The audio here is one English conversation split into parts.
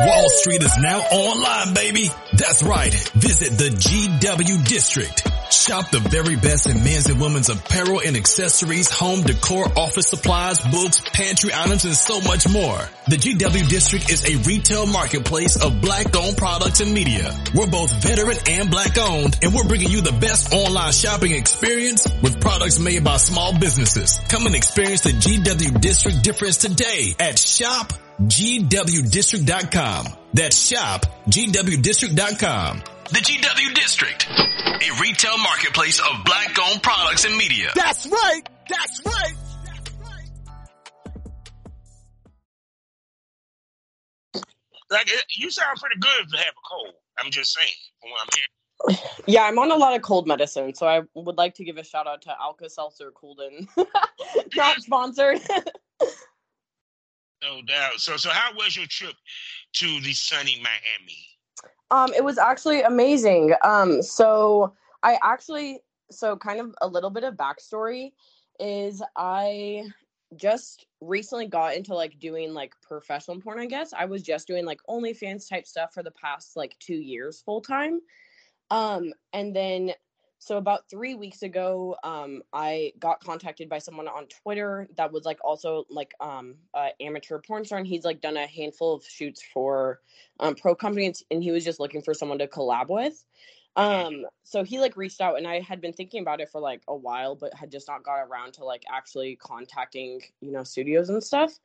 Wall Street is now online, baby. That's right. Visit the GW District. Shop the very best in men's and women's apparel and accessories, home decor, office supplies, books, pantry items, and so much more. The GW District is a retail marketplace of black owned products and media. We're both veteran and black owned, and we're bringing you the best online shopping experience with products made by small businesses. Come and experience the GW District difference today at shopgwdistrict.com. That's shopgwdistrict.com. The GW District, a retail marketplace of black owned products and media. That's right. That's right. That's right. Like you sound pretty good to have a cold. I'm just saying from what I'm hearing. Yeah, I'm on a lot of cold medicine, so I would like to give a shout out to Alka Seltzer Coolden. Not sponsored. No doubt. So so how was your trip to the sunny Miami? Um, it was actually amazing. Um, so I actually, so kind of a little bit of backstory is I just recently got into like doing like professional porn. I guess I was just doing like OnlyFans type stuff for the past like two years full time. Um, and then so about three weeks ago, um, I got contacted by someone on Twitter that was like also like um amateur porn star, and he's like done a handful of shoots for um pro companies, and he was just looking for someone to collab with. Um, so he like reached out, and I had been thinking about it for like a while, but had just not got around to like actually contacting you know studios and stuff.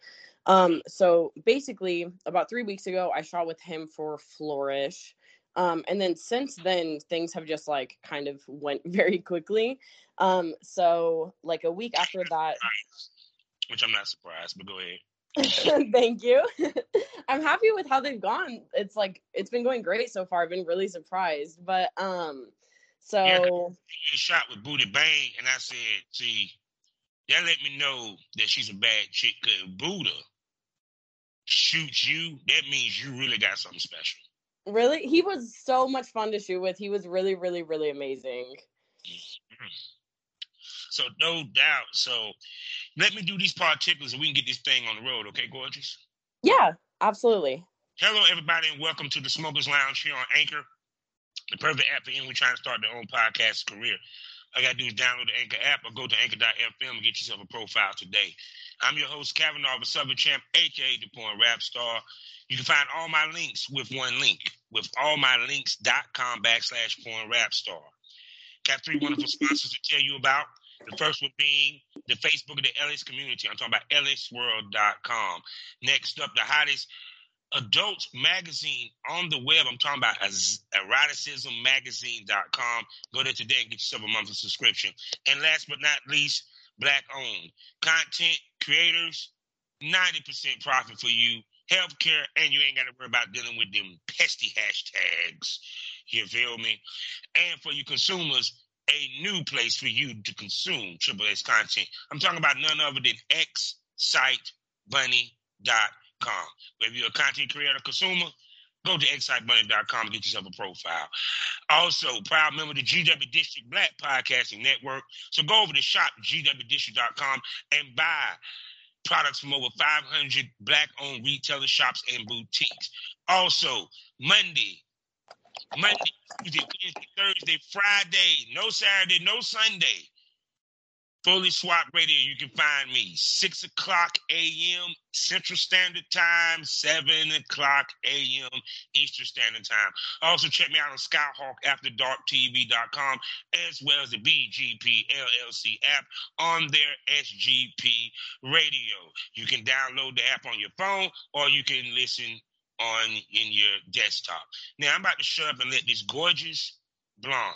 Um, so basically, about three weeks ago, I shot with him for Flourish. Um, and then since then, things have just like kind of went very quickly. Um, so like a week after that, Which I'm not surprised, but go ahead. thank you. I'm happy with how they've gone. It's like it's been going great so far. I've been really surprised. But um, so Yeah, You shot with Booty Bang, and I said, see, that let me know that she's a bad chick. Cause Buddha shoots you, that means you really got something special. Really, he was so much fun to shoot with. He was really, really, really amazing. Mm-hmm. So no doubt. So let me do these particulars and we can get this thing on the road, okay, gorgeous? Yeah, absolutely. Hello, everybody, and welcome to the Smokers Lounge here on Anchor, the perfect app for anyone trying to start their own podcast career. All you gotta do is download the Anchor app or go to anchor.fm and get yourself a profile today. I'm your host, Kavanaugh, the Southern Champ, aka the Porn Rap Star. You can find all my links with one link, with allmylinks.com backslash porn rap star. Got three wonderful sponsors to tell you about. The first one being the Facebook of the Ellis community. I'm talking about ellisworld.com. Next up, the hottest adult magazine on the web. I'm talking about az- eroticismmagazine.com. Go there today and get yourself a monthly subscription. And last but not least, black owned content creators, 90% profit for you, healthcare, and you ain't got to worry about dealing with them pesty hashtags. You feel me? And for you consumers, a new place for you to consume Triple S content. I'm talking about none other than xsitebunny.com. Whether you're a content creator or consumer, go to xsitebunny.com and get yourself a profile. Also, proud member of the GW District Black Podcasting Network. So go over to shopgwdistrict.com and buy products from over 500 black owned retailer shops and boutiques. Also, Monday, Monday, Tuesday, Wednesday, Thursday, Friday, no Saturday, no Sunday. Fully Swap Radio, you can find me 6 o'clock a.m. Central Standard Time, 7 o'clock a.m. Eastern Standard Time. Also, check me out on SkyhawkAfterDarkTV.com as well as the BGP LLC app on their SGP radio. You can download the app on your phone or you can listen on in your desktop. Now, I'm about to shut up and let this gorgeous, blonde,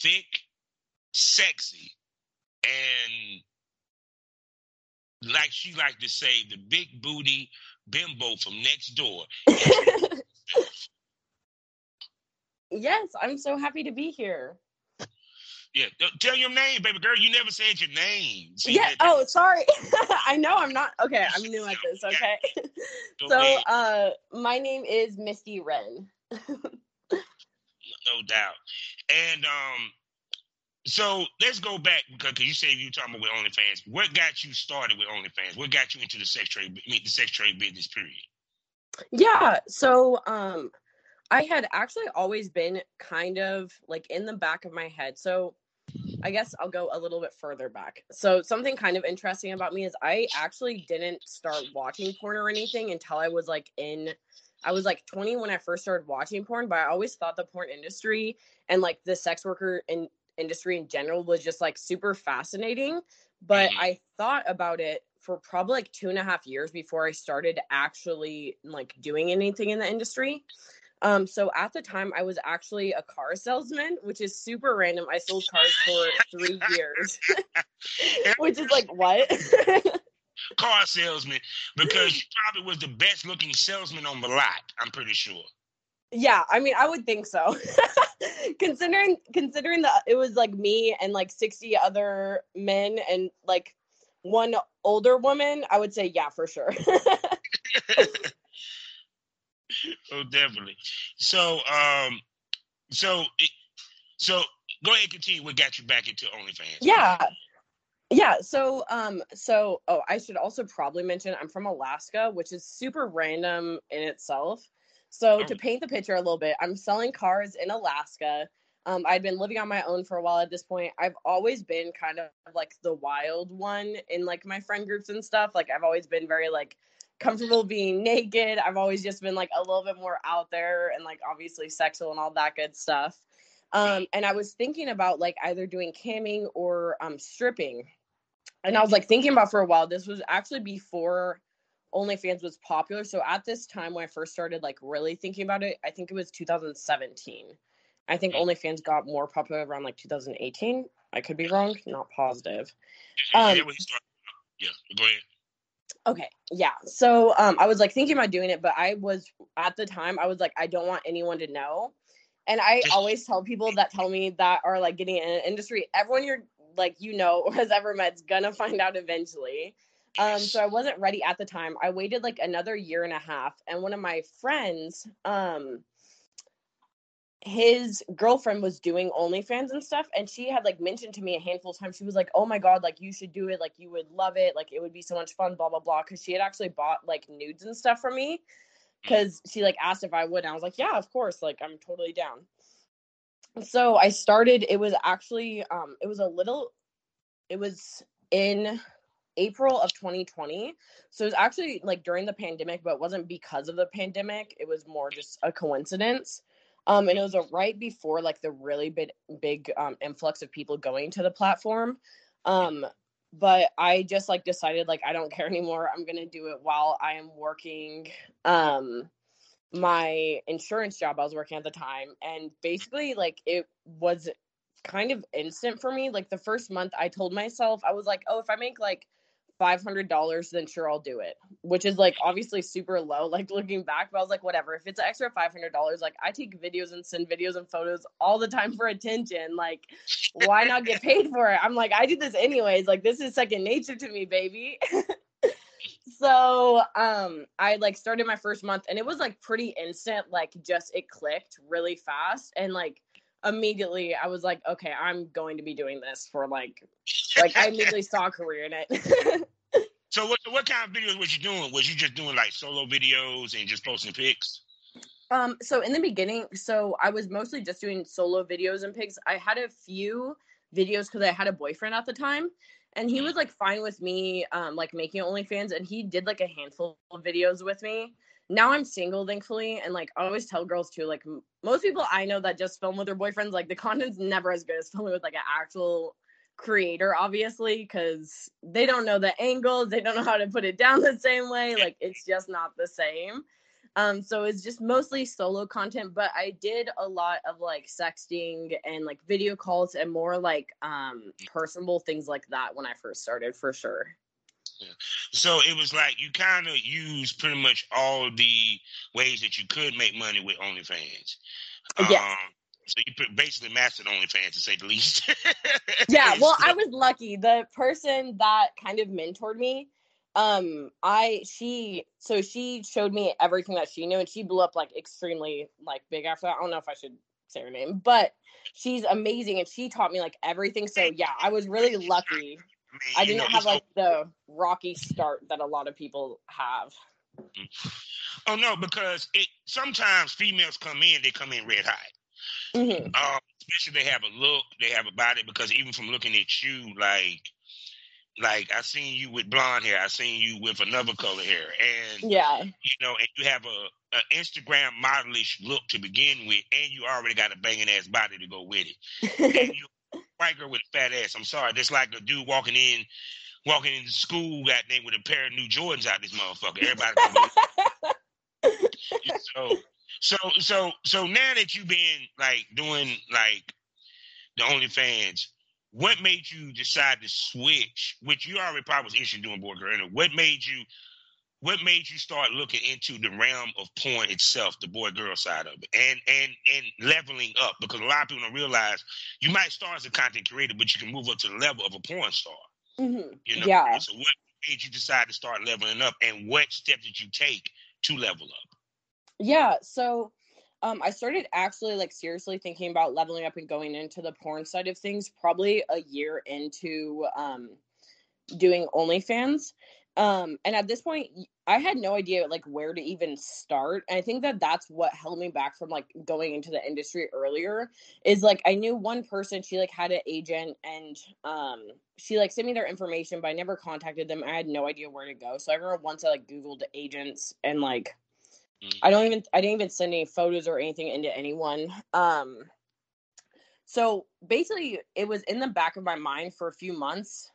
thick, sexy, and like she like to say, the big booty bimbo from next door. yes, I'm so happy to be here. Yeah, don't- tell your name, baby girl. You never said your name. See, yeah. that- Oh, sorry. I know I'm not. Okay, I'm new at this. Okay. So, uh, my name is Misty Wren. no doubt. And um, so let's go back because you said you were talking about with OnlyFans. What got you started with OnlyFans? What got you into the sex trade? I mean, the sex trade business. Period. Yeah. So um I had actually always been kind of like in the back of my head. So I guess I'll go a little bit further back. So something kind of interesting about me is I actually didn't start watching porn or anything until I was like in I was like 20 when I first started watching porn, but I always thought the porn industry and like the sex worker in, industry in general was just like super fascinating. But Mhm. I thought about it for probably like two and a half years before I started actually like doing anything in the industry. Um, so at the time I was actually a car salesman, which is super random. I sold cars for three years. which is like what? Car salesman, because you probably was the best looking salesman on the lot. I'm pretty sure. Yeah, I mean, I would think so. Considering considering that it was like me and like 60 other men and like one older woman, I would say yeah, for sure. Oh, definitely. So, um, so, it- so go ahead and continue. What got you back into OnlyFans? yeah. Yeah, so um so oh, I should also probably mention I'm from Alaska, which is super random in itself. So to paint the picture a little bit, I'm selling cars in Alaska. Um, I'd been living on my own for a while at this point. I've always been kind of like the wild one in like my friend groups and stuff. Like I've always been very like comfortable being naked. I've always just been like a little bit more out there and like obviously sexual and all that good stuff. Um, and I was thinking about like either doing camming or um stripping. And I was like thinking about for a while. This was actually before OnlyFans was popular. So at this time when I first started like really thinking about it, I think it was 2017. I think Mm. OnlyFans got more popular around like 2018. I could be wrong, not positive. Yeah, Um, yeah, what he started- yeah, go ahead. Okay, yeah. So um, I was like thinking about doing it, but I was at the time I was like I don't want anyone to know. And I always tell people that tell me that are like getting in an industry, everyone you're like you know or has ever met's gonna find out eventually. Um, so I wasn't ready at the time. I waited like another year and a half, and one of my friends, um, his girlfriend was doing OnlyFans and stuff, and she had like mentioned to me a handful of times. She was like, "Oh my god, like you should do it. Like you would love it. Like it would be so much fun." Blah blah blah. Because she had actually bought like nudes and stuff for me. Because she like asked if I would, and I was like, "Yeah, of course. Like I'm totally down." So I started. It was actually, um, it was a little. It was in April of 2020. So it was actually like during the pandemic, but it wasn't because of the pandemic. It was more just a coincidence. Um, and it was a right before like the really big big um, influx of people going to the platform. Um, but I just like decided like I don't care anymore. I'm gonna do it while I am working um my insurance job I was working at the time. And basically like it was kind of instant for me. Like the first month I told myself I was like, oh, if I make like five hundred dollars, then sure I'll do it. Which is like obviously super low, like looking back, but I was like, whatever. If it's an extra five hundred dollars, like I take videos and send videos and photos all the time for attention. Like, why not get paid for it? I'm like, I do this anyways. Like this is second nature to me, baby. so um I like started my first month and it was like pretty instant, like just it clicked really fast and like immediately I was like, okay, I'm going to be doing this for like like I immediately saw a career in it. So what what kind of videos was you doing? Was you just doing like solo videos and just posting pics? um, so in the beginning, so I was mostly just doing solo videos and pics. I had a few videos because I had a boyfriend at the time, and he was like fine with me, um, like making OnlyFans, and he did like a handful of videos with me. Now I'm single, thankfully, and like I always tell girls too. Like m- most people I know that just film with their boyfriends, like the content's never as good as filming with like an actual creator obviously because they don't know the angles they don't know how to put it down the same way like it's just not the same um so it's just mostly solo content but i did a lot of like sexting and like video calls and more like um personable things like that when i first started for sure So it was like you kind of used pretty much all the ways that you could make money with OnlyFans. Yes. Um, so you basically mastered OnlyFans to say the least. yeah well i was lucky the person that kind of mentored me um i she so she showed me everything that she knew and she blew up like extremely like big after that i don't know if i should say her name but she's amazing and she taught me like everything so yeah i was really lucky mean, i didn't know, have like the rocky start that a lot of people have Oh no, because it sometimes females come in, they come in red hot. Mhm. Um, especially they have a look, they have a body. Because even from looking at you, like, like I seen you with blonde hair, I seen you with another color hair, and Yeah. you know, and you have a, a Instagram modelish look to begin with, and you already got a banging ass body to go with it. And you white girl with a fat ass. I'm sorry, that's like a dude walking in, walking into school, goddamn, with a pair of new Jordans out this motherfucker. Everybody so so so so now that you've been like doing like the OnlyFans, what made you decide to switch? Which you already probably was interested in doing boy girl. What made you what made you start looking into the realm of porn itself, the boy girl side of it, and and and leveling up? Because a lot of people don't realize you might start as a content creator, but you can move up to the level of a porn star. Mhm. You know, Yeah. so what made you decide to start leveling up, and what steps did you take to level up? Yeah, so um I started actually like seriously thinking about leveling up and going into the porn side of things probably a year into um doing OnlyFans. Um and at this point i had no idea like where to even start. And I think that that's what held me back from like going into the industry earlier is like I knew one person she like had an agent and um she like sent me their information but I never contacted them. I had no idea where to go. So I remember once I like googled agents and like I don't even I didn't even send any photos or anything into anyone. Um so basically it was in the back of my mind for a few months,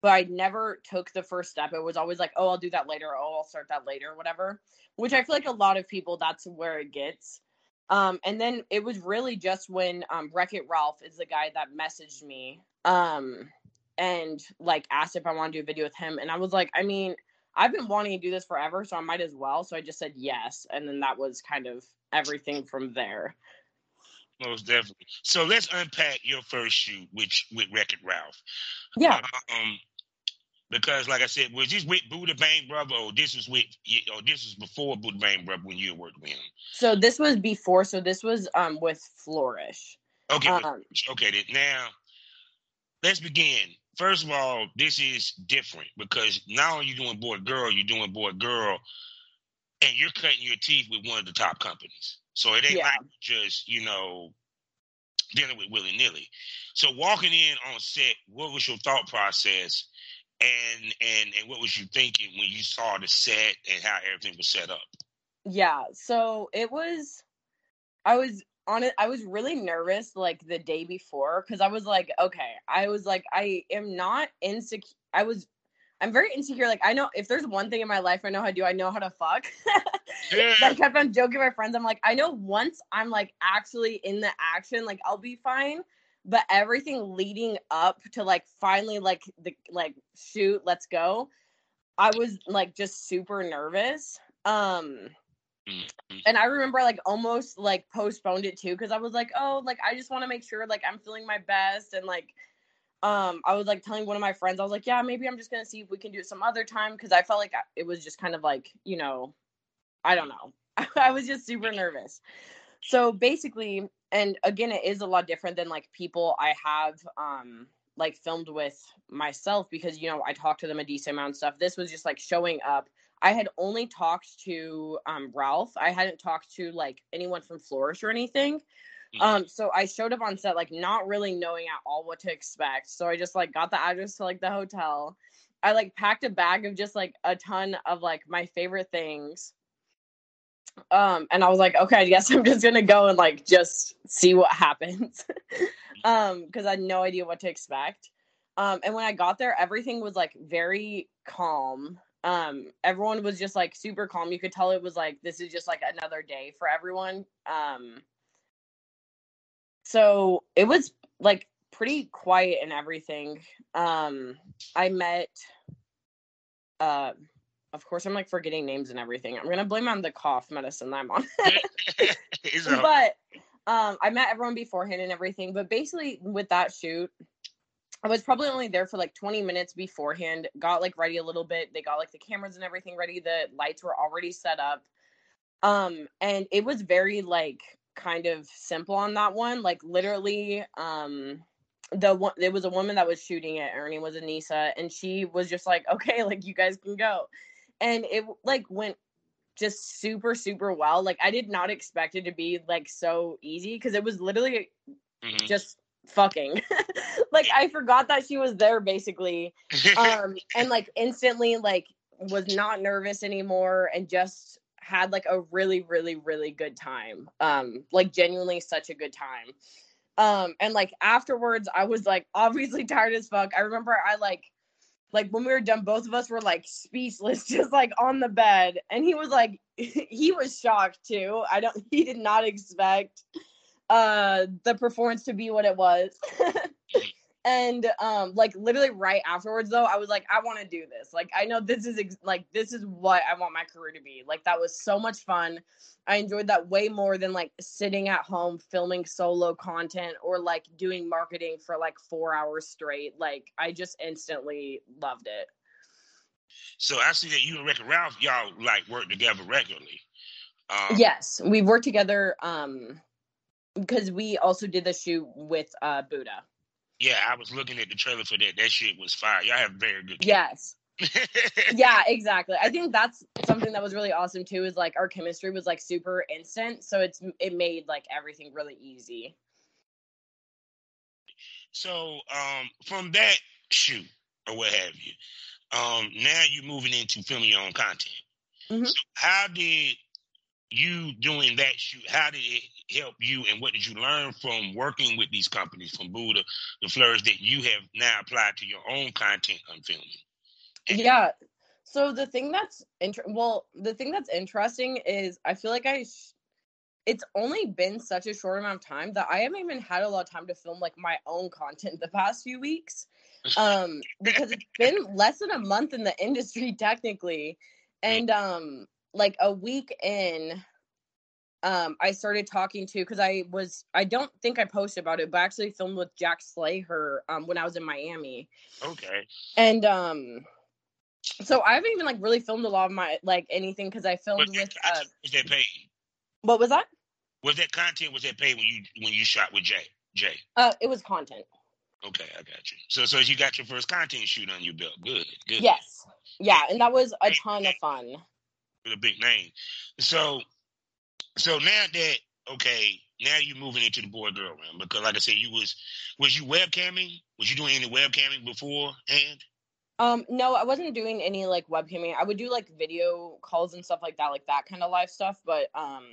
but I never took the first step. It was always like, oh, I'll do that later, oh, I'll start that later, whatever. Which I feel like a lot of people that's where it gets. Um, and then it was really just when um Wreck It Ralph is the guy that messaged me um and like asked if I want to do a video with him. And I was like, I mean, I've been wanting to do this forever, so I might as well. So I just said yes, and then that was kind of everything from there. Most definitely. So let's unpack your first shoot, which with Wreck-It Ralph. Yeah, Um, because like I said, was this with Buddha Bang Brother, or this was with, or this was before Buddha Bang Brother when you worked with him? so this was before. So this was um with Flourish. Okay, Um, okay. Then now, let's begin. First of all, this is different because not only you doing boy girl, you're doing boy girl, and you're cutting your teeth with one of the top companies. So it ain't Yeah. like just you know dealing with willy nilly. So walking in on set, what was your thought process, and and and what was you thinking when you saw the set and how everything was set up? yeah. So it was. I was on it. I was really nervous like the day before because I was like, okay, I was like, I am not insecure. I was. I'm very insecure. Like I know if there's one thing in my life I know how to do, I know how to fuck. Yeah. I kept on joking with my friends. I'm like, I know once I'm like actually in the action, like I'll be fine. But everything leading up to like finally like the like shoot, let's go. I was like just super nervous. Um Mhm. and I remember like almost like postponed it too because I was like, oh, like I just want to make sure like I'm feeling my best and like um I was like telling one of my friends I was like, yeah, maybe I'm just gonna see if we can do it some other time because I felt like it was just kind of like you know, I don't know, I was just super nervous. So basically, and again, it is a lot different than like people I have um like filmed with myself because you know I talked to them a decent amount and stuff. This was just like showing up. I had only talked to um Ralph. I hadn't talked to like anyone from Flourish or anything. Mhm. Um, so I showed up on set like not really knowing at all what to expect. So I just like got the address to like the hotel. I like packed a bag of just like a ton of like my favorite things. Um, and I was like, okay, I guess I'm just gonna go and like just see what happens. um, because I had no idea what to expect. Um, and when I got there, everything was like very calm. Um, everyone was just like super calm. You could tell it was like this is just like another day for everyone. Um, so it was like pretty quiet and everything. Um, I met, uh, of course, I'm like forgetting names and everything. I'm gonna blame on the cough medicine that I'm on. But um, I met everyone beforehand and everything. But basically, with that shoot, I was probably only there for like 20 minutes beforehand. Got like ready a little bit. They got like the cameras and everything ready. The lights were already set up. Um, and it was very like kind of simple on that one. Like literally, um, the one there was a woman that was shooting it. Her name was Anissa, and she was just like, "Okay, like you guys can go." And it like went just super super well. Like I did not expect it to be like so easy because it was literally Mhm. just fucking. like I forgot that she was there basically. Um and like instantly like was not nervous anymore and just had like a really really really good time. Um like genuinely such a good time. Um and like afterwards I was like obviously tired as fuck. I remember I like like when we were done both of us were like speechless just like on the bed. And he was like he was shocked too. I don't he did not expect uh the performance to be what it was and um like literally right afterwards though i was like i want to do this. Like i know this is ex- like this is what i want my career to be. Like that was so much fun. I enjoyed that way more than like sitting at home filming solo content or like doing marketing for like four hours straight. Like i just instantly loved it. So I see that you and Wreck-It Ralph, y'all like work together regularly. Um, yes we've worked together um because we also did the shoot with uh buddha Yeah, I was looking at the trailer for that. That shit was fire. Y'all have very good. yes yeah exactly i think that's something that was really awesome too is like our chemistry was like super instant so it's it made like everything really easy so um, from that shoot or what have you, um, now you're moving into filming your own content. Mhm. So how did you doing that shoot? How did it help you, and what did you learn from working with these companies, from Buddha, the Flourish, that you have now applied to your own content on filming? yeah so the thing that's inter- well the thing that's interesting is i feel like i sh- it's only been such a short amount of time that i haven't even had a lot of time to film like my own content the past few weeks um because it's been less than a month in the industry technically and um like a week in um i started talking to because i was i don't think i posted about it but I actually filmed with Jax Slayher um when i was in miami Okay. and um so i haven't even like really filmed a lot of my like anything because i filmed Was with that, uh was that paid? what was that Was that content was that paid when you when you shot with Jay? Jay. uh it was content Okay, I got you. So so you got your first content shoot on your belt. Good, good. yes yeah and that was a ton of fun with a big name. So, so now that okay, now you're moving into the boy girl realm because, like I said, you was was you webcamming? Was you doing any webcamming beforehand? Um, no, I wasn't doing any like webcamming. I would do like video calls and stuff like that, like that kind of live stuff. But um,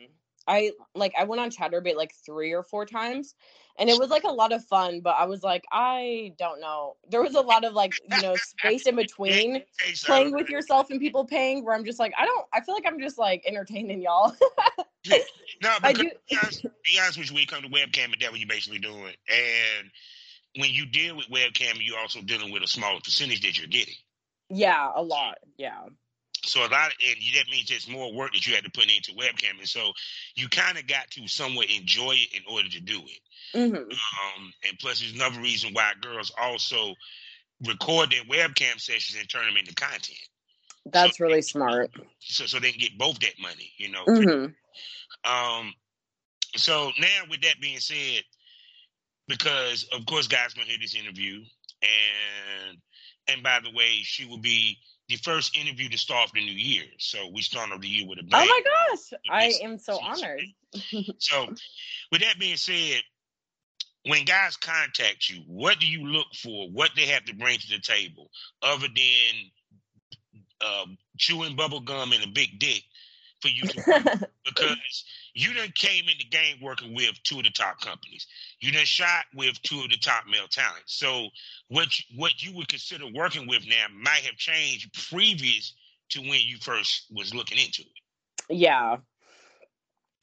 I like I went on Chaturbate like three or four times, and it was like a lot of fun. But I was like, I don't know. There was a lot of like you know space in between playing with yourself and people paying, where I'm just like, I don't. I feel like I'm just like entertaining y'all. No, I because do. be honest, be honest with you, when you come to webcamming, that's what you're basically doing. And when you deal with webcamming, you're also dealing with a smaller percentage that you're getting. yeah, a lot. Yeah. So a lot, of, and that means there's more work that you had to put into webcamming. So you kind of got to somewhat enjoy it in order to do it. hmm Um, and plus, there's another reason why girls also record their webcam sessions and turn them into content, That's really smart. so so they can get both that money. You know. hmm Um. So now, with that being said, because of course, guys gonna hear this interview, and and by the way, she will be the first interview to start off the new year. So we start off the year with a bang. Oh my gosh, I am so honored. So, with that being said, when guys contact you, what do you look for? What they have to bring to the table, other than uh, chewing bubble gum and a big dick for you to because you done came in the game working with two of the top companies. You done shot with two of the top male talents. So what you, what you would consider working with now might have changed previous to when you first was looking into it. yeah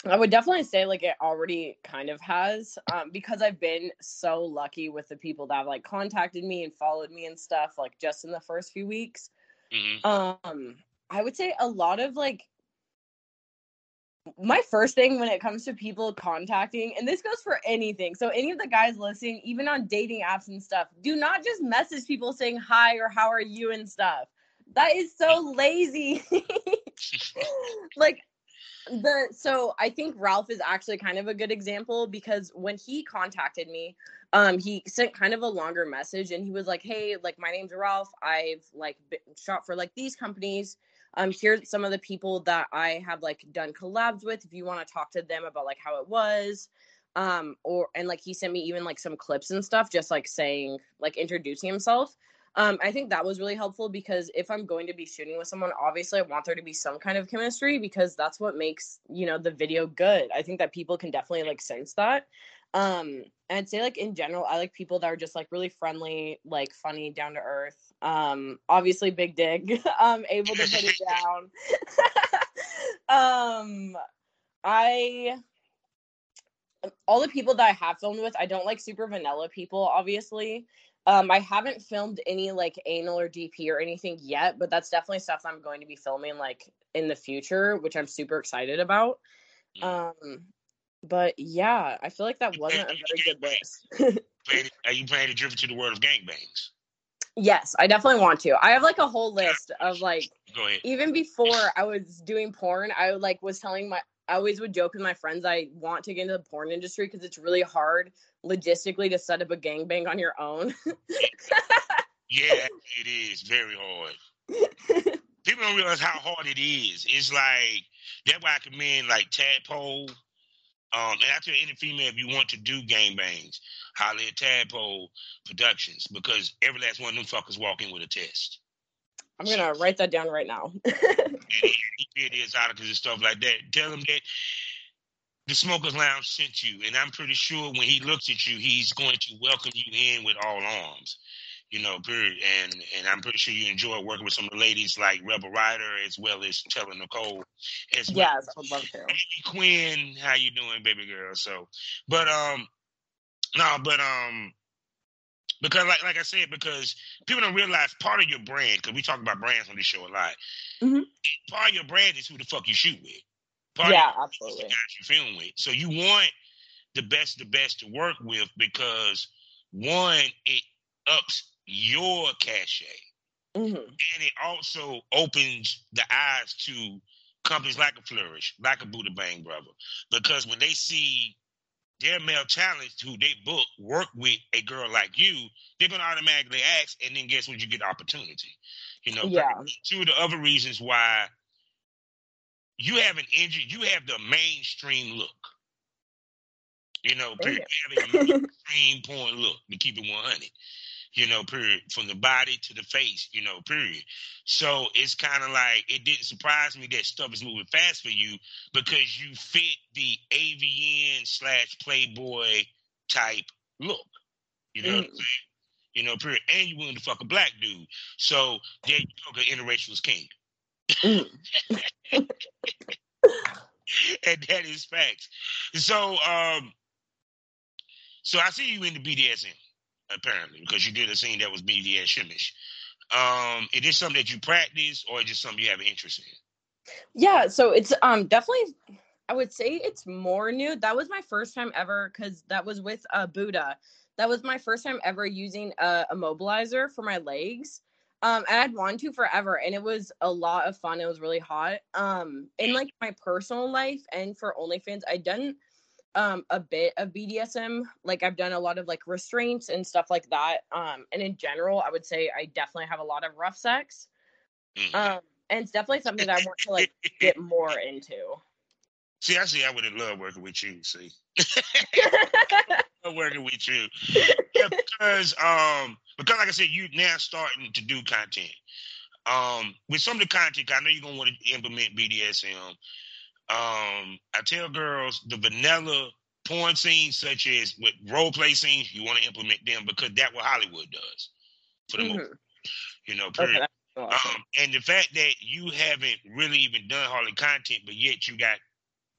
i would definitely say like it already kind of has um, because i've been so lucky with the people that have like contacted me and followed me and stuff like just in the first few weeks Mhm. um i would say a lot of like my first thing when it comes to people contacting and this goes for anything so any of the guys listening even on dating apps and stuff do not just message people saying hi or how are you and stuff. That is so lazy. Like the so i think ralph is actually kind of a good example because when he contacted me um he sent kind of a longer message and he was like hey like my name's ralph. I've like been shot for like these companies um here's some of the people that i have like done collabs with if you want to talk to them about like how it was um or and like he sent me even like some clips and stuff just like saying like introducing himself. Um i think that was really helpful because if i'm going to be shooting with someone obviously i want there to be some kind of chemistry because that's what makes you know the video good. I think that people can definitely like sense that. Um and i'd say like in general i like people that are just like really friendly like funny down to earth um obviously big dig um able to put it down um i all the people that I have filmed with, I don't like super vanilla people, obviously. Um, I haven't filmed any like anal or DP or anything yet, but that's definitely stuff I'm going to be filming like in the future, which I'm super excited about. Um, but yeah, I feel like that wasn't a very good list. Are you planning to drift to the world of gangbangs? Yes, I definitely want to. I have like a whole list of like even before I was doing porn, I like was telling my I always would joke with my friends I want to get into the porn industry because it's really hard logistically to set up a gangbang on your own. Yeah, it is very hard. People don't realize how hard it is. It's like that's why I commend like Tadpole. Um, and I tell any female if you want to do gangbangs, holler at Tadpole Productions because every last one of them fuckers walk in with a test. I'm gonna write that down right now. he did his articles and stuff like that. Tell him that the Smokers Lounge sent you, and I'm pretty sure when he looks at you, he's going to welcome you in with all arms. You know, period. And and I'm pretty sure you enjoy working with some of the ladies like Rebel Rhyder as well as Tella Nicole. As well. yes, I love to. Quinn, how you doing, baby girl? So, but um, no, but um, because like like I said, because people don't realize part of your brand, because we talk about brands on this show a lot. Mhm. Part of your brand is who the fuck you shoot with. Part Yeah, of your is absolutely. the guys you film with. So you want the best, the best to work with because one, it ups your cachet hmm and it also opens the eyes to companies like a Flourish, like a Buddha Bang Brother, because when they see their male talents who they book work with a girl like you, they're gonna automatically ask, and then guess what? You get opportunity. You know, Yeah. two of the other reasons why you have an injury, you have the mainstream look. You know, Thank period. You have a mainstream porn look to keep it 100 you know, period, from the body to the face, you know, period. So it's kind of like it didn't surprise me that stuff is moving fast for you because you fit the AVN slash Playboy type look. You know what I'm Mhm. saying? You know, period. And you willing to fuck a black dude. So there you go, the interracial is king. Mhm. and that is facts. So, um, so I see you in the BDSM apparently because you did a scene that was BDS shimmish. Um, is this something that you practice or is it something you have an interest in? Yeah, so it's um definitely I would say it's more new. That was my first time ever because that was with uh Buddha. That was my first time ever using a immobilizer for my legs. Um, and I'd wanted to forever, and it was a lot of fun. It was really hot. Um, in like my personal life and for OnlyFans, I'd done um a bit of BDSM. Like I've done a lot of like restraints and stuff like that. Um, and in general, I would say I definitely have a lot of rough sex. Mhm. Um, and it's definitely something that I want to like get more into. see, I see. I would have loved working with you. See, love working with you yeah, because um because like I said, you now starting to do content. Um, with some of the content, I know you're gonna want to implement BDSM. Um, I tell girls the vanilla porn scenes, such as with role play scenes, you want to implement them because that's what Hollywood does for the most, Mhm. you know. Period. that's awesome. Um, and the fact that you haven't really even done hardly content, but yet you got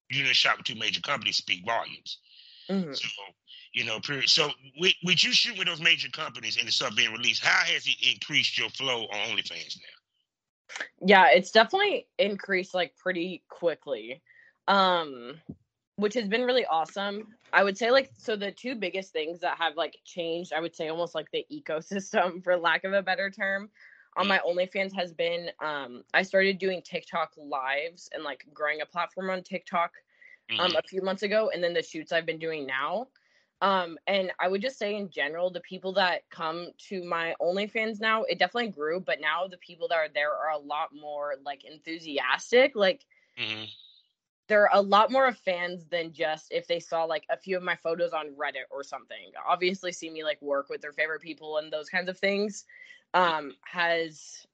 you done shot with two major companies speak volumes. Mhm. So, you know, period. So, with, with you shooting with those major companies and the stuff being released, how has it increased your flow on OnlyFans now? Yeah, it's definitely increased like pretty quickly. Um which has been really awesome. I would say like so the two biggest things that have like changed, I would say almost like the ecosystem for lack of a better term on my OnlyFans has been um I started doing TikTok lives and like growing a platform on TikTok um Mhm. a few months ago and then the shoots I've been doing now. Um, and I would just say in general, the people that come to my OnlyFans now, it definitely grew, but now the people that are there are a lot more like enthusiastic. Like hmm they're a lot more of fans than just if they saw like a few of my photos on Reddit or something. Obviously, see me like work with their favorite people and those kinds of things um, has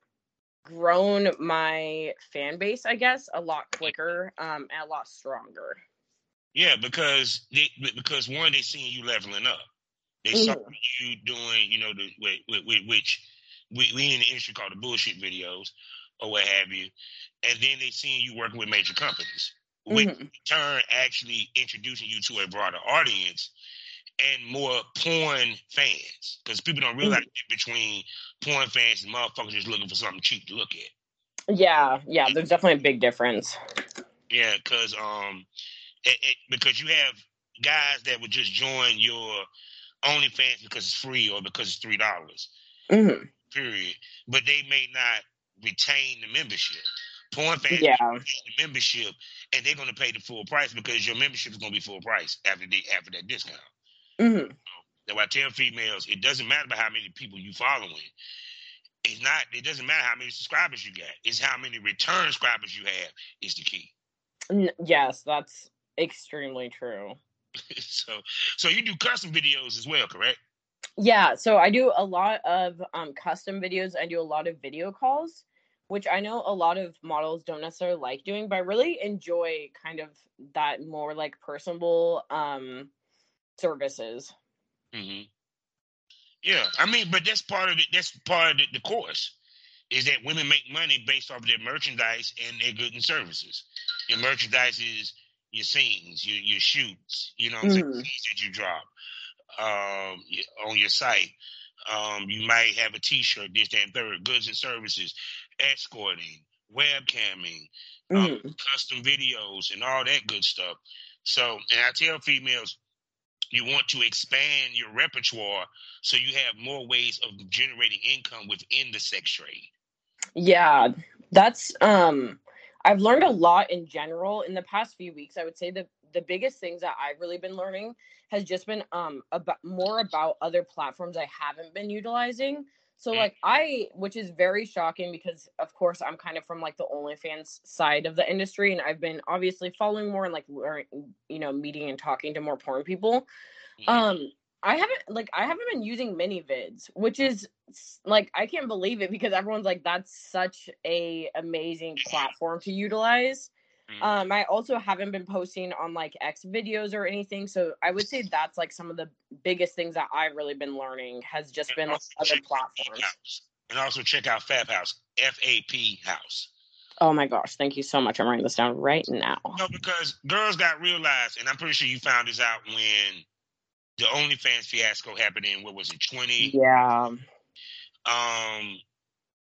grown my fan base, I guess, a lot quicker um, and a lot stronger. Yeah, because they because one, they seeing you leveling up. They saw Mhm. you doing, you know, the with, with, with, which we, we in the industry call the bullshit videos or what have you, and then they seeing you working with major companies, which Mhm. in turn actually introducing you to a broader audience and more porn fans because people don't realize the between porn fans and motherfuckers just looking for something cheap to look at. Yeah, yeah, there's definitely a big difference. Yeah, because um, it, it, because you have guys that would just join your OnlyFans because it's free or because it's three dollars. hmm Period. But they may not retain the membership. Porn fans Yeah, retain the membership, and they're going to pay the full price because your membership is going to be full price after the after that discount. hmm That's why I tell females it doesn't matter about how many people you following. It's not. It doesn't matter how many subscribers you got. It's how many return subscribers you have is the key. Yes, that's extremely true. so, so you do custom videos as well, correct? Yeah, so I do a lot of um, custom videos. I do a lot of video calls, which I know a lot of models don't necessarily like doing, but I really enjoy kind of that more like personable um, services. Mm-hmm. Yeah, I mean, but that's part of the, that's part of the, the course is that women make money based off of their merchandise and their goods and services. Your merchandise is your scenes, your your shoots, you know, what I'm saying, Mhm. scenes that you drop um, on your site. Um, you might have a T-shirt, this, that, and third. Goods and services, escorting, webcamming, um, Mhm. custom videos, and all that good stuff. So, and I tell females, you want to expand your repertoire so you have more ways of generating income within the sex trade. Yeah, that's um I've learned a lot in general in the past few weeks. I would say the the biggest things that I've really been learning has just been um about more about other platforms I haven't been utilizing. So Mm. like I which is very shocking because of course I'm kind of from like the OnlyFans side of the industry and I've been obviously following more and like learning, you know, meeting and talking to more porn people. Mhm. Um, I haven't like I haven't been using ManyVids, which is like I can't believe it because everyone's like that's such a amazing platform to utilize. Mhm. Um, I also haven't been posting on like XVideos or anything, so I would say that's like some of the biggest things that I've really been learning has just And been like other check platforms. And also check out FapHouse, F A P House. Oh my gosh, thank you so much. I'm writing this down right now. No, because girls got realized, and I'm pretty sure you found this out when the OnlyFans fiasco happened in what was it, 20? Yeah. Um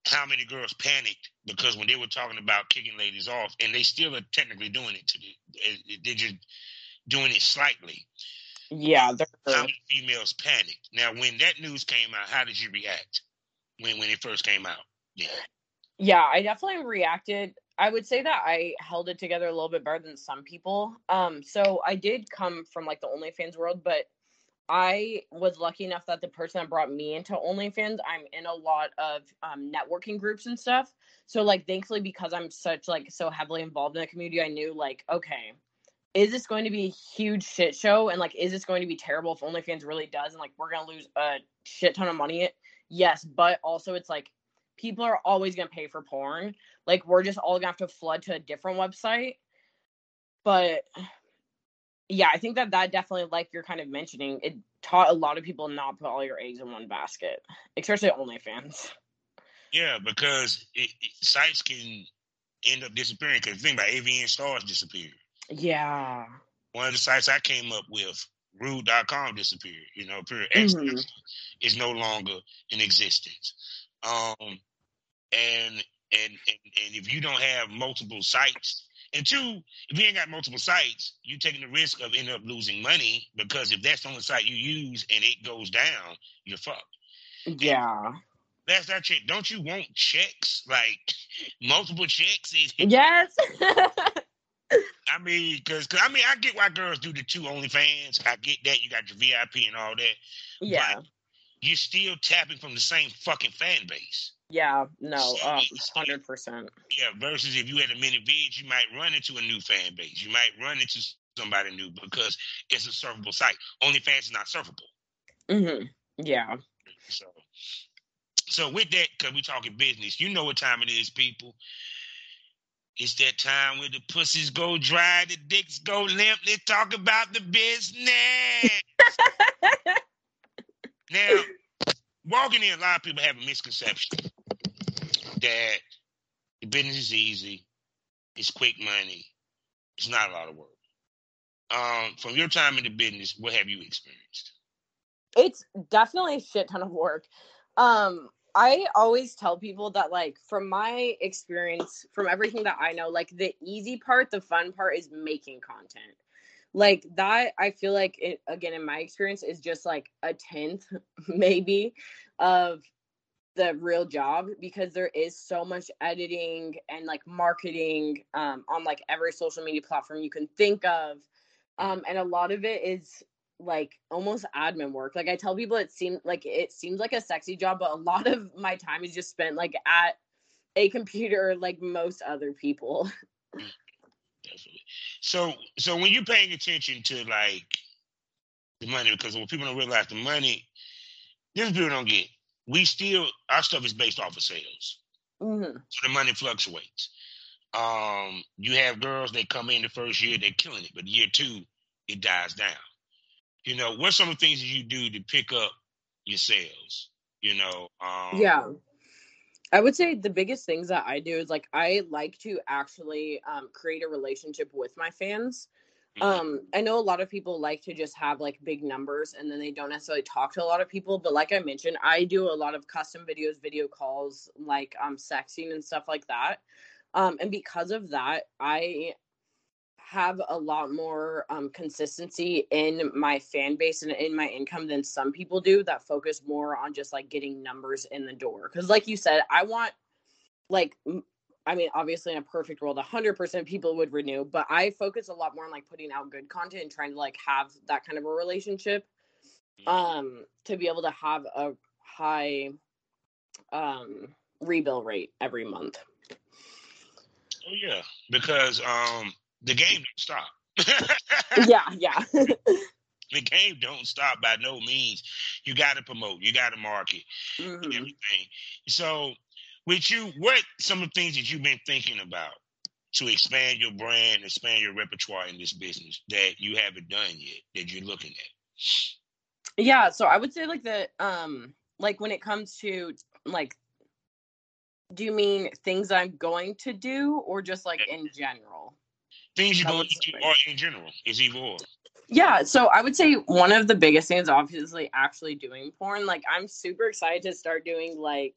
how many girls panicked because when they were talking about kicking ladies off, and they still are technically doing it to the, they're just doing it slightly. Yeah, How many females panicked? Now, when that news came out, how did you react when when it first came out? Yeah, Yeah, I definitely reacted. I would say that I held it together a little bit better than some people. Um, so I did come from like the OnlyFans world, but I was lucky enough that the person that brought me into OnlyFans, I'm in a lot of um, networking groups and stuff. So like, thankfully, because I'm such like so heavily involved in the community, I knew like, okay, is this going to be a huge shit show? And like, is this going to be terrible if OnlyFans really does? And like, we're gonna lose a shit ton of money? Yes, but also it's like people are always gonna pay for porn. Like, we're just all gonna have to flood to a different website. But yeah, I think that that definitely, like you're kind of mentioning, it taught a lot of people not put all your eggs in one basket, especially OnlyFans. yeah, because it, it, sites can end up disappearing. Because think about AVN stars disappeared. Yeah. One of the sites I came up with, rude.com disappeared. You know, period. X Mhm. is no longer in existence. Um, and, and and and if you don't have multiple sites, and two, if you ain't got multiple sites, you taking the risk of ending up losing money because if that's the only site you use and it goes down, you're fucked. Yeah. That's that check. Don't you want checks like multiple checks? Yes. I mean, because I mean, I get why girls do the two OnlyFans. I get that you got your VIP and all that. Yeah. But you're still tapping from the same fucking fan base. Yeah. No. Uh, Hundred percent. Yeah. Versus if you had a ManyVid, you might run into a new fan base. You might run into somebody new because it's a surfable site. OnlyFans is not surfable. Mm-hmm. Yeah. So, so with that, because we're talking business, you know what time it is, people. It's that time where the pussies go dry, the dicks go limp. Let's talk about the business. now, walking in, a lot of people have a misconception that the business is easy, it's quick money, it's not a lot of work. Um, from your time in the business, what have you experienced? it's definitely a shit ton of work. Um, I always tell people that, like, from my experience, from everything that I know, like, the easy part, the fun part is making content. Like, that, I feel like, it, again, in my experience, is just like a tenth, maybe, of the real job because there is so much editing and like marketing um, on like every social media platform you can think of. Um, and a lot of it is like almost admin work. Like I tell people it seems like it seems like a sexy job, but a lot of my time is just spent like at a computer like most other people. Definitely. So, so when you're paying attention to like the money, because when people don't realize the money, this people don't get. We still our stuff is based off of sales, hmm so the money fluctuates. Um, you have girls they come in the first year they're killing it, but year two it dies down. You know, what's some of the things that you do to pick up your sales? You know, um, Yeah. I would say the biggest things that I do is like I like to actually um, create a relationship with my fans. Mhm. Um, I know a lot of people like to just have like big numbers and then they don't necessarily talk to a lot of people. But like I mentioned, I do a lot of custom videos, video calls, like um sexing and stuff like that. Um, and because of that, I have a lot more um, consistency in my fan base and in my income than some people do that focus more on just like getting numbers in the door. Because, like you said, I want like I mean, obviously, in a perfect world, 100% people would renew, but I focus a lot more on like putting out good content and trying to like have that kind of a relationship um to be able to have a high um rebill rate every month. Oh yeah, because um, the game don't stop. yeah, yeah. the game don't stop by no means. You got to promote. You got to market Mhm. everything. So, with you, what some of the things that you've been thinking about to expand your brand, expand your repertoire in this business that you haven't done yet that you're looking at? Yeah, so I would say like the um like when it comes to like do you mean things I'm going to do or just like in general? Things you're going to do, or in general, is either or. Yeah, so I would say one of the biggest things obviously actually doing porn. Like I'm super excited to start doing like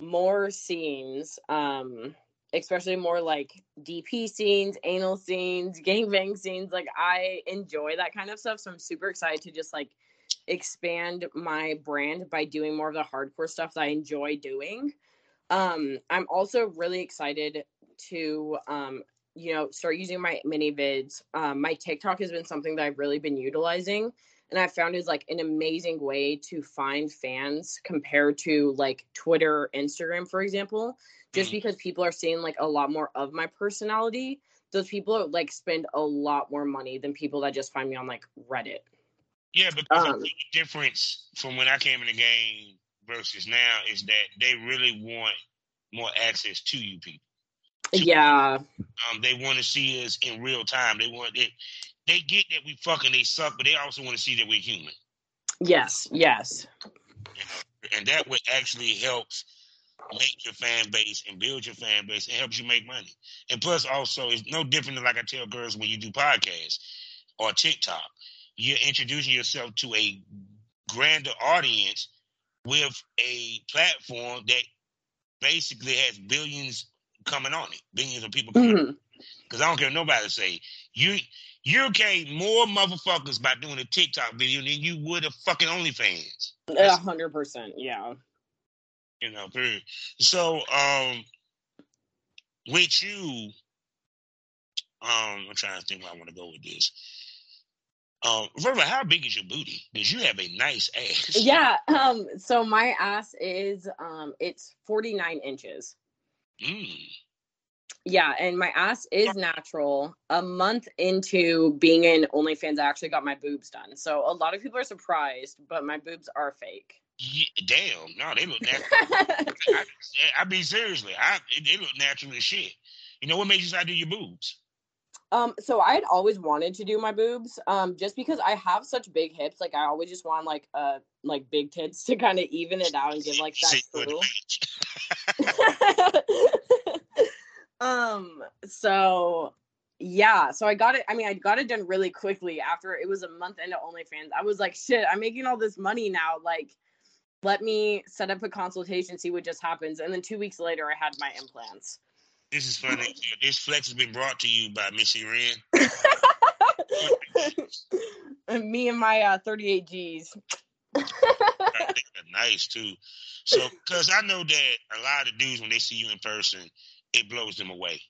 more scenes, um, especially more like DP scenes, anal scenes, gangbang scenes. Like I enjoy that kind of stuff. So I'm super excited to just like expand my brand by doing more of the hardcore stuff that I enjoy doing. Um, I'm also really excited to um you know start using my ManyVids um, my tiktok has been something that i've really been utilizing and i found is like an amazing way to find fans compared to like twitter or instagram for example just Mhm. because people are seeing like a lot more of my personality those people like spend a lot more money than people that just find me on like reddit Yeah, because I Um, the difference from when I came in the game versus now is that they really want more access to you people. yeah Um, they want to see us in real time. They want it. They get that we fucking they suck, but they also want to see that we're human, yes yes and that would actually helps make your fan base and build your fan base and helps you make money. And plus, also, it's no different than like I tell girls when you do podcasts or TikTok. You're introducing yourself to a grander audience with a platform that basically has billions coming on it, billions of people coming. Mm-hmm. Because I don't care what nobody say. You you gain more motherfuckers by doing a TikTok video than you would a fucking OnlyFans. a hundred percent yeah You know, period. So, um, with you, Um, I'm trying to think where I want to go with this. Um, Verva, how big is your booty? Because you have a nice ass. Yeah. Um. So my ass is um. It's 49 inches. Mm. Yeah, and my ass is natural. A month into being in OnlyFans, I actually got my boobs done. So a lot of people are surprised, but my boobs are fake. Yeah, damn, no, they look natural. I, I mean, seriously, I they look natural as shit. You know what made you decide to do your boobs? Um, so I had always wanted to do my boobs, um, just because I have such big hips. Like I always just want like uh like big tits to kind of even it out and give like that Sit for the true. match. Um, so yeah, so I got it. I mean, I got it done really quickly after it was a month into OnlyFans. I was like, shit, I'm making all this money now. Like, let me set up a consultation, see what just happens. And then two weeks later, I had my implants. This is funny. This flex has been brought to you by Misty Renn. And me and my uh, 38 Gs. Nice too. So, because I know that a lot of dudes when they see you in person, it blows them away.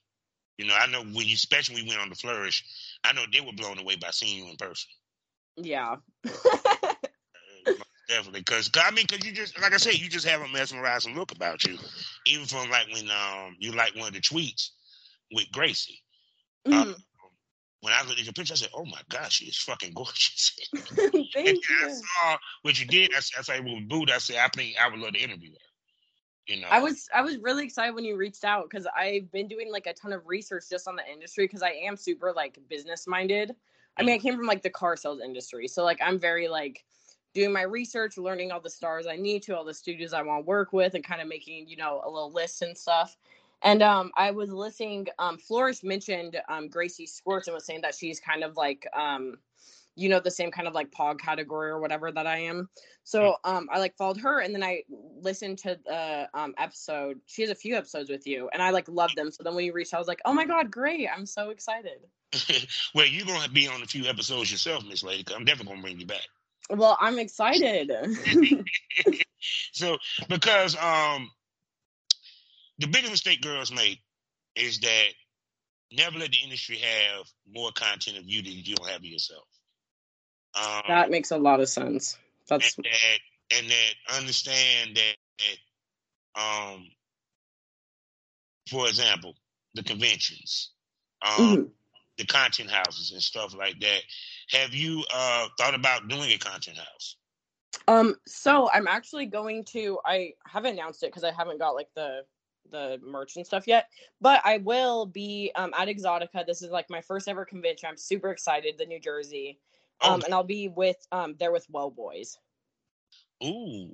You know, I know when you, especially when we went on the flourish, I know they were blown away by seeing you in person. yeah. Uh, Definitely, because I mean, because you just like I said, you just have a mesmerizing look about you, even from like when um you like one of the tweets with Gracie. Mhm. When I looked at your picture, I said, "Oh my gosh, she is fucking gorgeous." Thank and then I you. saw what you did. I, said- I said, "Well, Boot," I said, "I think I would love to interview her." You know, I was I was really excited when you reached out because I've been doing like a ton of research just on the industry because I am super like business minded. I mean, I came from like the car sales industry, so like I'm very like doing my research, learning all the stars I need to, all the studios I want to work with, and kind of making you know a little list and stuff. And um, I was listening. Um, Flourish mentioned um, Gracie Squirts and was saying that she's kind of like um, you know, the same kind of like PAWG category or whatever that I am. So um, I like followed her, and then I listened to the um episode. She has a few episodes with you, and I like loved them. So then when you reached, out, I was like, oh my god, great! I'm so excited. well, you're gonna be on a few episodes yourself, Miss lady I'm definitely gonna bring you back. Well, I'm excited. so because um the biggest mistake girls make is that never let the industry have more content of you than you don't have of yourself. Um, that makes a lot of sense. That's and that and that understand that, that um for example the conventions um Mhm. the content houses and stuff like that have you uh thought about doing a content house Um, so I'm actually going to I haven't announced it because I haven't got like the the merch and stuff yet, but I will be um at Exxxotica. This is like my first ever convention. I'm super excited, the New Jersey. Oh. Um, and I'll be with um there with Well Boys, ooh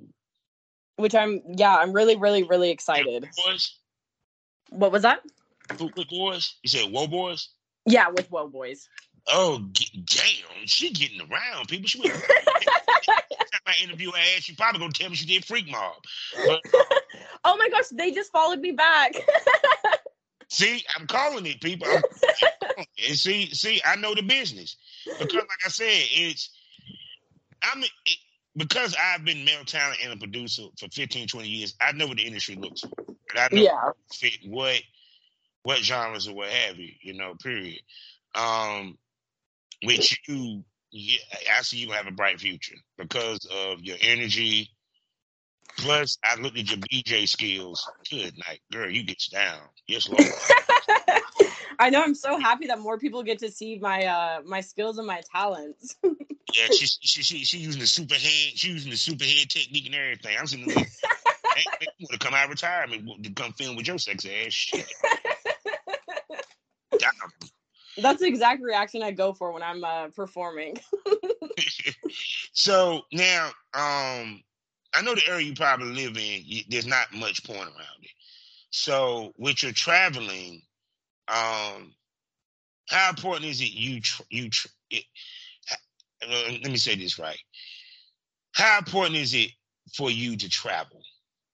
which I'm yeah, I'm really, really, really excited. boys What was that? With boys you said whoa boys Yeah, with Well Boys. oh g- damn she getting around people she went I interview her ass she probably gonna tell me she did freak mob but oh my gosh, they just followed me back. See, I'm calling it, people. I'm- and see, see, I know the business because, like I said, it's I'm it, because I've been male talent and a producer for 15, 20 years. I know what the industry looks like. I know yeah. fit what what genres or what have you. You know, period. Um, with you, yeah, I see you have a bright future because of your energy. Plus, I looked at your BJ skills. Good night, girl. You get down. Yes, Lord. I know I'm so happy that more people get to see my uh my skills and my talents. Yeah, she she she she using the super head. She using the super head technique and everything. I'm sitting there. You would have come out of retirement to come film with your sexy ass shit. That's the exact reaction I go for when I'm uh, performing. so now, um, I know the area you probably live in. You, there's not much porn around it. So with your traveling, um, how important is it you tr- you tr- it, let me say this right. How important is it for you to travel?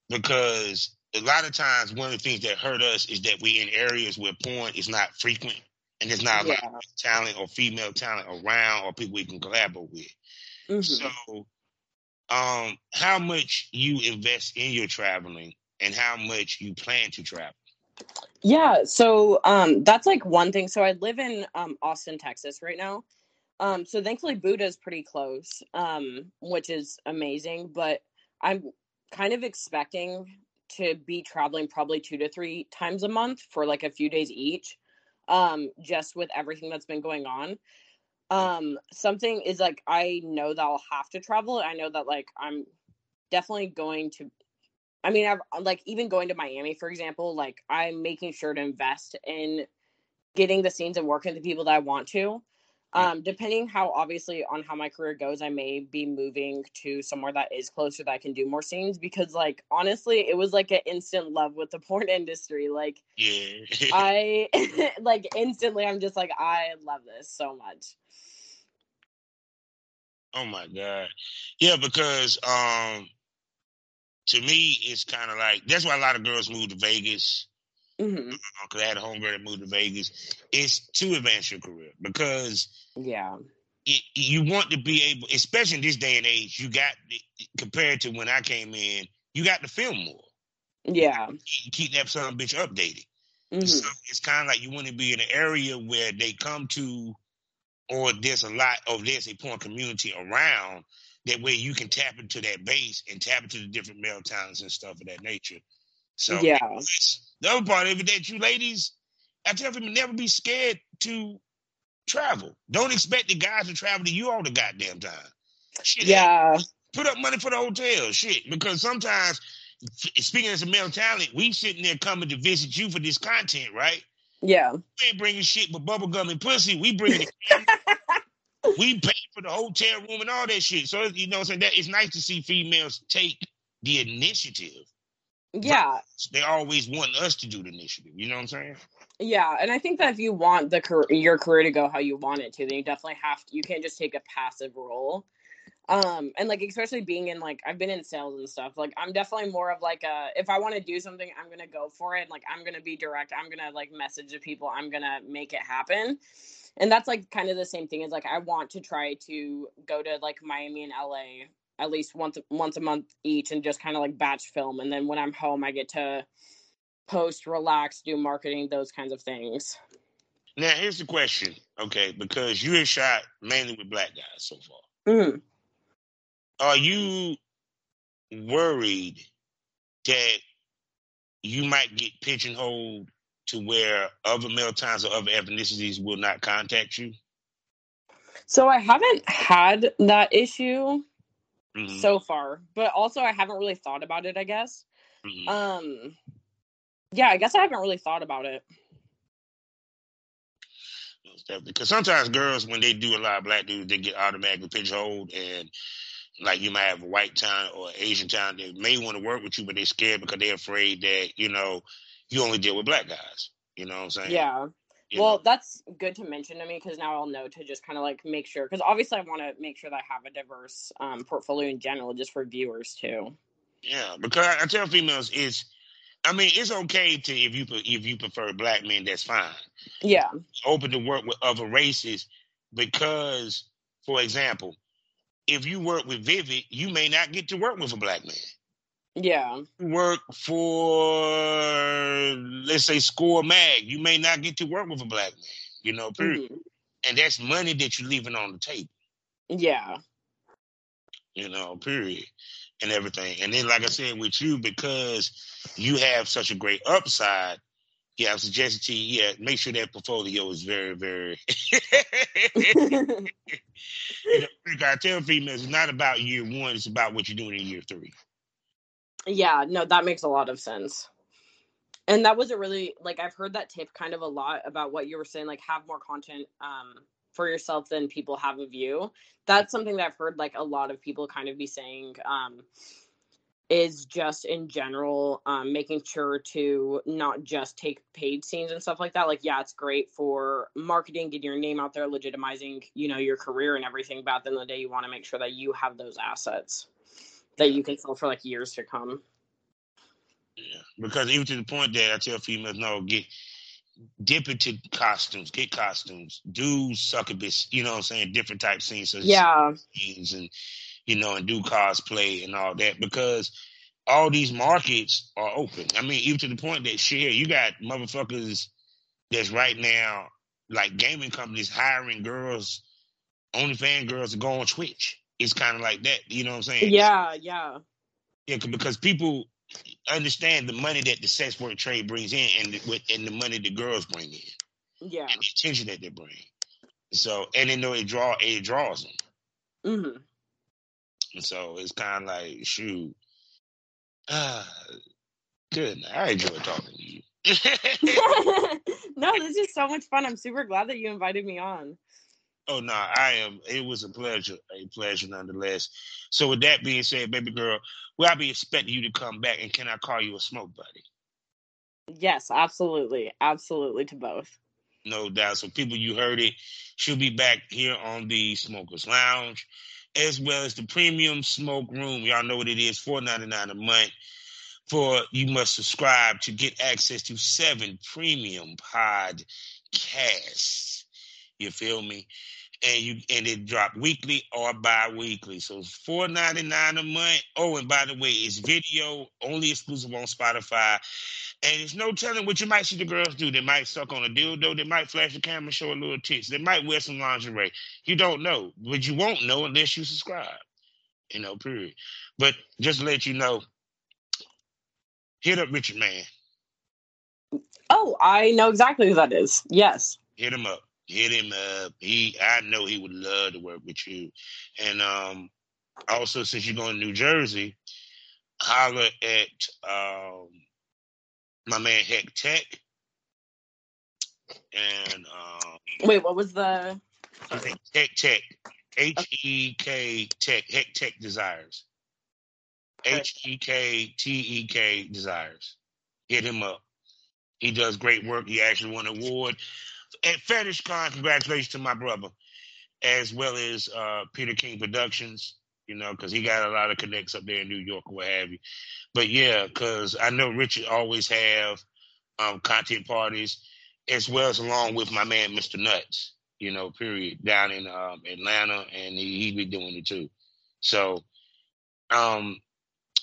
Because a lot of times, one of the things that hurt us is that we're in areas where porn is not frequent and there's not a lot of talent or female talent around or people we can collaborate with. Mhm. So, um, how much you invest in your traveling and how much you plan to travel? Yeah, so um that's like one thing. So I live in um Austin, Texas right now. Um so thankfully Buddha is pretty close, um, which is amazing, but I'm kind of expecting to be traveling probably two to three times a month for like a few days each. Um, just with everything that's been going on. Um, something is like I know that I'll have to travel. I know that like I'm definitely going to I mean, I've uh, like even going to Miami, for example, like I'm making sure to invest in getting the scenes and working with the people that I want to. Um, depending how obviously on how my career goes, I may be moving to somewhere that is closer that I can do more scenes because like honestly, it was like an instant love with the porn industry. Like Yeah. I like instantly I'm just like I love this so much. oh my god. Yeah, because um, to me, it's kind of like that's why a lot of girls move to Vegas. Hmm Because I had a homegirl that moved to Vegas. It's to advance your career because Yeah. it, you want to be able, especially in this day and age, you got compared to when I came in, you got to film more. Yeah. Keep that son of a bitch updated. hmm So it's kind of like you want to be in an area where they come to, or there's a lot of there's a porn community around that way you can tap into that base and tap into the different male talents and stuff of that nature. So Yeah. it's- the other part of it that you ladies, I tell them never be scared to travel. Don't expect the guys to travel to you all the goddamn time. Shit, Yeah. put up money for the hotel, shit. Because sometimes, speaking as a male talent, we sitting there coming to visit you for this content, right? Yeah. We ain't bringing shit but bubble gum and pussy. We bringing we pay for the hotel room and all that shit. So you know, what I'm saying that it's nice to see females take the initiative. Yeah. They always want us to do the initiative. You know what I'm saying? Yeah, and I think that if you want the your career to go how you want it to, then you definitely have to. You can't just take a passive role. Um, and like especially being in like I've been in sales and stuff. Like I'm definitely more of like a if I want to do something, I'm gonna go for it. Like I'm gonna be direct. I'm gonna like message the people. I'm gonna make it happen. And that's like kind of the same thing as like I want to try to go to like Miami and LA at least once once a month each and just kind of like batch film. And then when I'm home, I get to post, relax, do marketing, those kinds of things. Now here's the question, okay? Because you have shot mainly with black guys so far. Mm. Are you worried that you might get pigeonholed to where other male times or other ethnicities will not contact you? So I haven't had that issue Mhm, so far, but also I haven't really thought about it, I guess. mhm. Um yeah, I guess I haven't really thought about it. Because sometimes girls, when they do a lot of black dudes, they get automatically pigeonholed, and like you might have a white town or Asian town that may want to work with you, but they're scared because they're afraid that you know you only deal with black guys. You know what I'm saying? Yeah. Well, know? that's good to mention to me because now I'll know to just kind of like make sure because obviously I want to make sure that I have a diverse um, portfolio in general, just for viewers too. yeah. Because I, I tell females, it's, I mean, it's okay to if you if you prefer black men, that's fine. Yeah. Open to work with other races because, for example, if you work with Vivid, you may not get to work with a black man. Yeah. Work for, let's say, Score Mag, you may not get to work with a black man. You know, period. Mhm. And that's money that you're leaving on the table. Yeah. you know, period, and everything. And then, like I said, with you, because you have such a great upside, yeah, I'm suggesting to you, yeah, make sure that portfolio is very, very. you know, I tell females, it's not about year one; it's about what you're doing in year three. Yeah, no, that makes a lot of sense. And that was a really like I've heard that tip kind of a lot about what you were saying, like have more content um for yourself than people have of you. That's something that I've heard like a lot of people kind of be saying um is just in general um making sure to not just take paid scenes and stuff like that. Like yeah, it's great for marketing, getting your name out there, legitimizing, you know, your career and everything, but at the end of the day you want to make sure that you have those assets that you can sell for like years to come. Yeah, because even to the point that I tell females, no, get dip into costumes, get costumes, do succubus, you know what I'm saying, different type scenes, so Yeah. scenes and you know, and do cosplay and all that because all these markets are open. I mean, even to the point that shit, you got motherfuckers that's right now like gaming companies hiring girls, OnlyFans girls to go on Twitch. It's kind of like that. You know what I'm saying? Yeah, yeah. Yeah, because people understand the money that the sex work trade brings in and the, and the money the girls bring in. Yeah. And the attention that they bring. So and they know it draw it draws them. Mm-hmm. And so it's kind of like shoot. Ah, good. I enjoy talking to you. no, this is so much fun. I'm super glad that you invited me on. Oh no, I am. It was a pleasure, a pleasure nonetheless. So with that being said, baby girl, will I be expecting you to come back, and can I call you a smoke buddy? Yes, absolutely, absolutely to both. No doubt. So people, you heard it. She'll be back here on the Smokers Lounge, as well as the Premium Smoke Room. Y'all know what it is, four ninety nine a month. For you must subscribe to get access to seven premium podcasts. You feel me? And you and it drop weekly or bi-weekly. So it's four ninety nine a month. Oh, and by the way, it's video only exclusive on Spotify. And it's no telling what you might see the girls do. They might suck on a dildo. They might flash the camera, show a little tits. They might wear some lingerie. You don't know, but you won't know unless you subscribe. You know, period. But just to let you know, hit up Richard Man. Oh, I know exactly who that is. Yes. Hit him up. Hit him up. He, I know he would love to work with you. And um, also, since you're going to New Jersey, holler at um, my man Hektek. And um, wait, what was the. Hektek? H E K Tech. Hektek Desires. H E K T E K Desires. Hit him up. He does great work. He actually won an award at Fetish Con. Congratulations to my brother, as well as uh, Peter King Productions. You know, because he got a lot of connects up there in New York or what have you. But yeah, because I know Richard always have um, content parties, as well as along with my man Mr. Nuts. You know, period, down in um, Atlanta, and he, he be doing it too. So, um,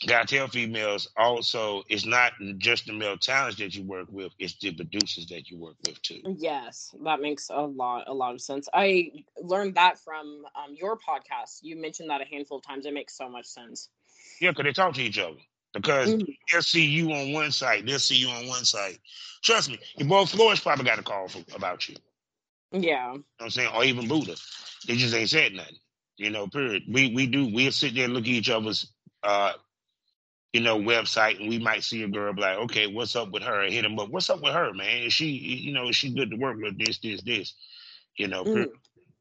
gotta tell females. Also it's not just the male talents that you work with it's the producers that you work with too. Yes that makes a lot a lot of sense. I learned that from um, your podcast. You mentioned that a handful of times. It makes so much sense. Yeah because they talk to each other. Because Mhm. they'll see you on one site they'll see you on one site. Trust me your boy Floyd's probably got a call about you. You know yeah what i'm saying? Or even buddha. They just ain't said nothing you know period. We we do we'll sit there and look at each other's uh you know, website, and we might see a girl be like, okay, what's up with her? Hit him up. What's up with her, man? Is she, you know, is she good to work with? This, this, this. You know. Mm.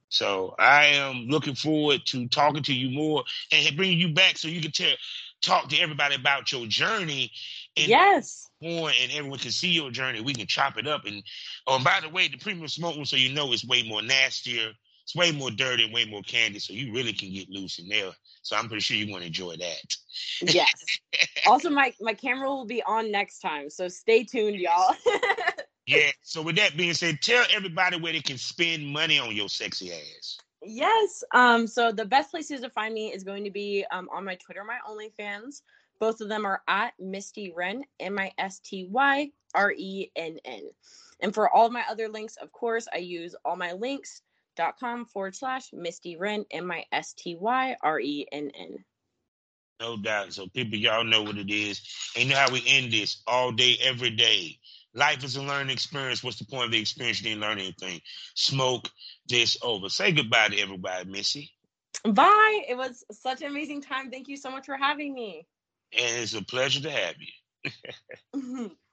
So I am looking forward to talking to you more and bringing you back so you can tell, talk to everybody about your journey and yes more, and everyone can see your journey. We can chop it up. And oh, and by the way, the premium smoke so you know, it's way more nastier. It's way more dirty and way more candy, so you really can get loose in there. So I'm pretty sure you're going to enjoy that. yes also my my camera will be on next time so stay tuned y'all Yeah. So with that being said, tell everybody where they can spend money on your sexy ass. Yes. Um, so the best places to find me is going to be um, on my Twitter, my OnlyFans. Both of them are at Misty Renn, M I S T Y R E N N. And for all my other links, of course, I use allmylinks.com forward slash Misty Renn, M I S T Y R E N N. No doubt. So people, y'all know what it is. And you know how we end this all day, every day. Life is a learning experience. What's the point of the experience? You didn't learn anything. Smoke this over. Say goodbye to everybody, Missy. Bye. It was such an amazing time. Thank you so much for having me. And it's a pleasure to have you.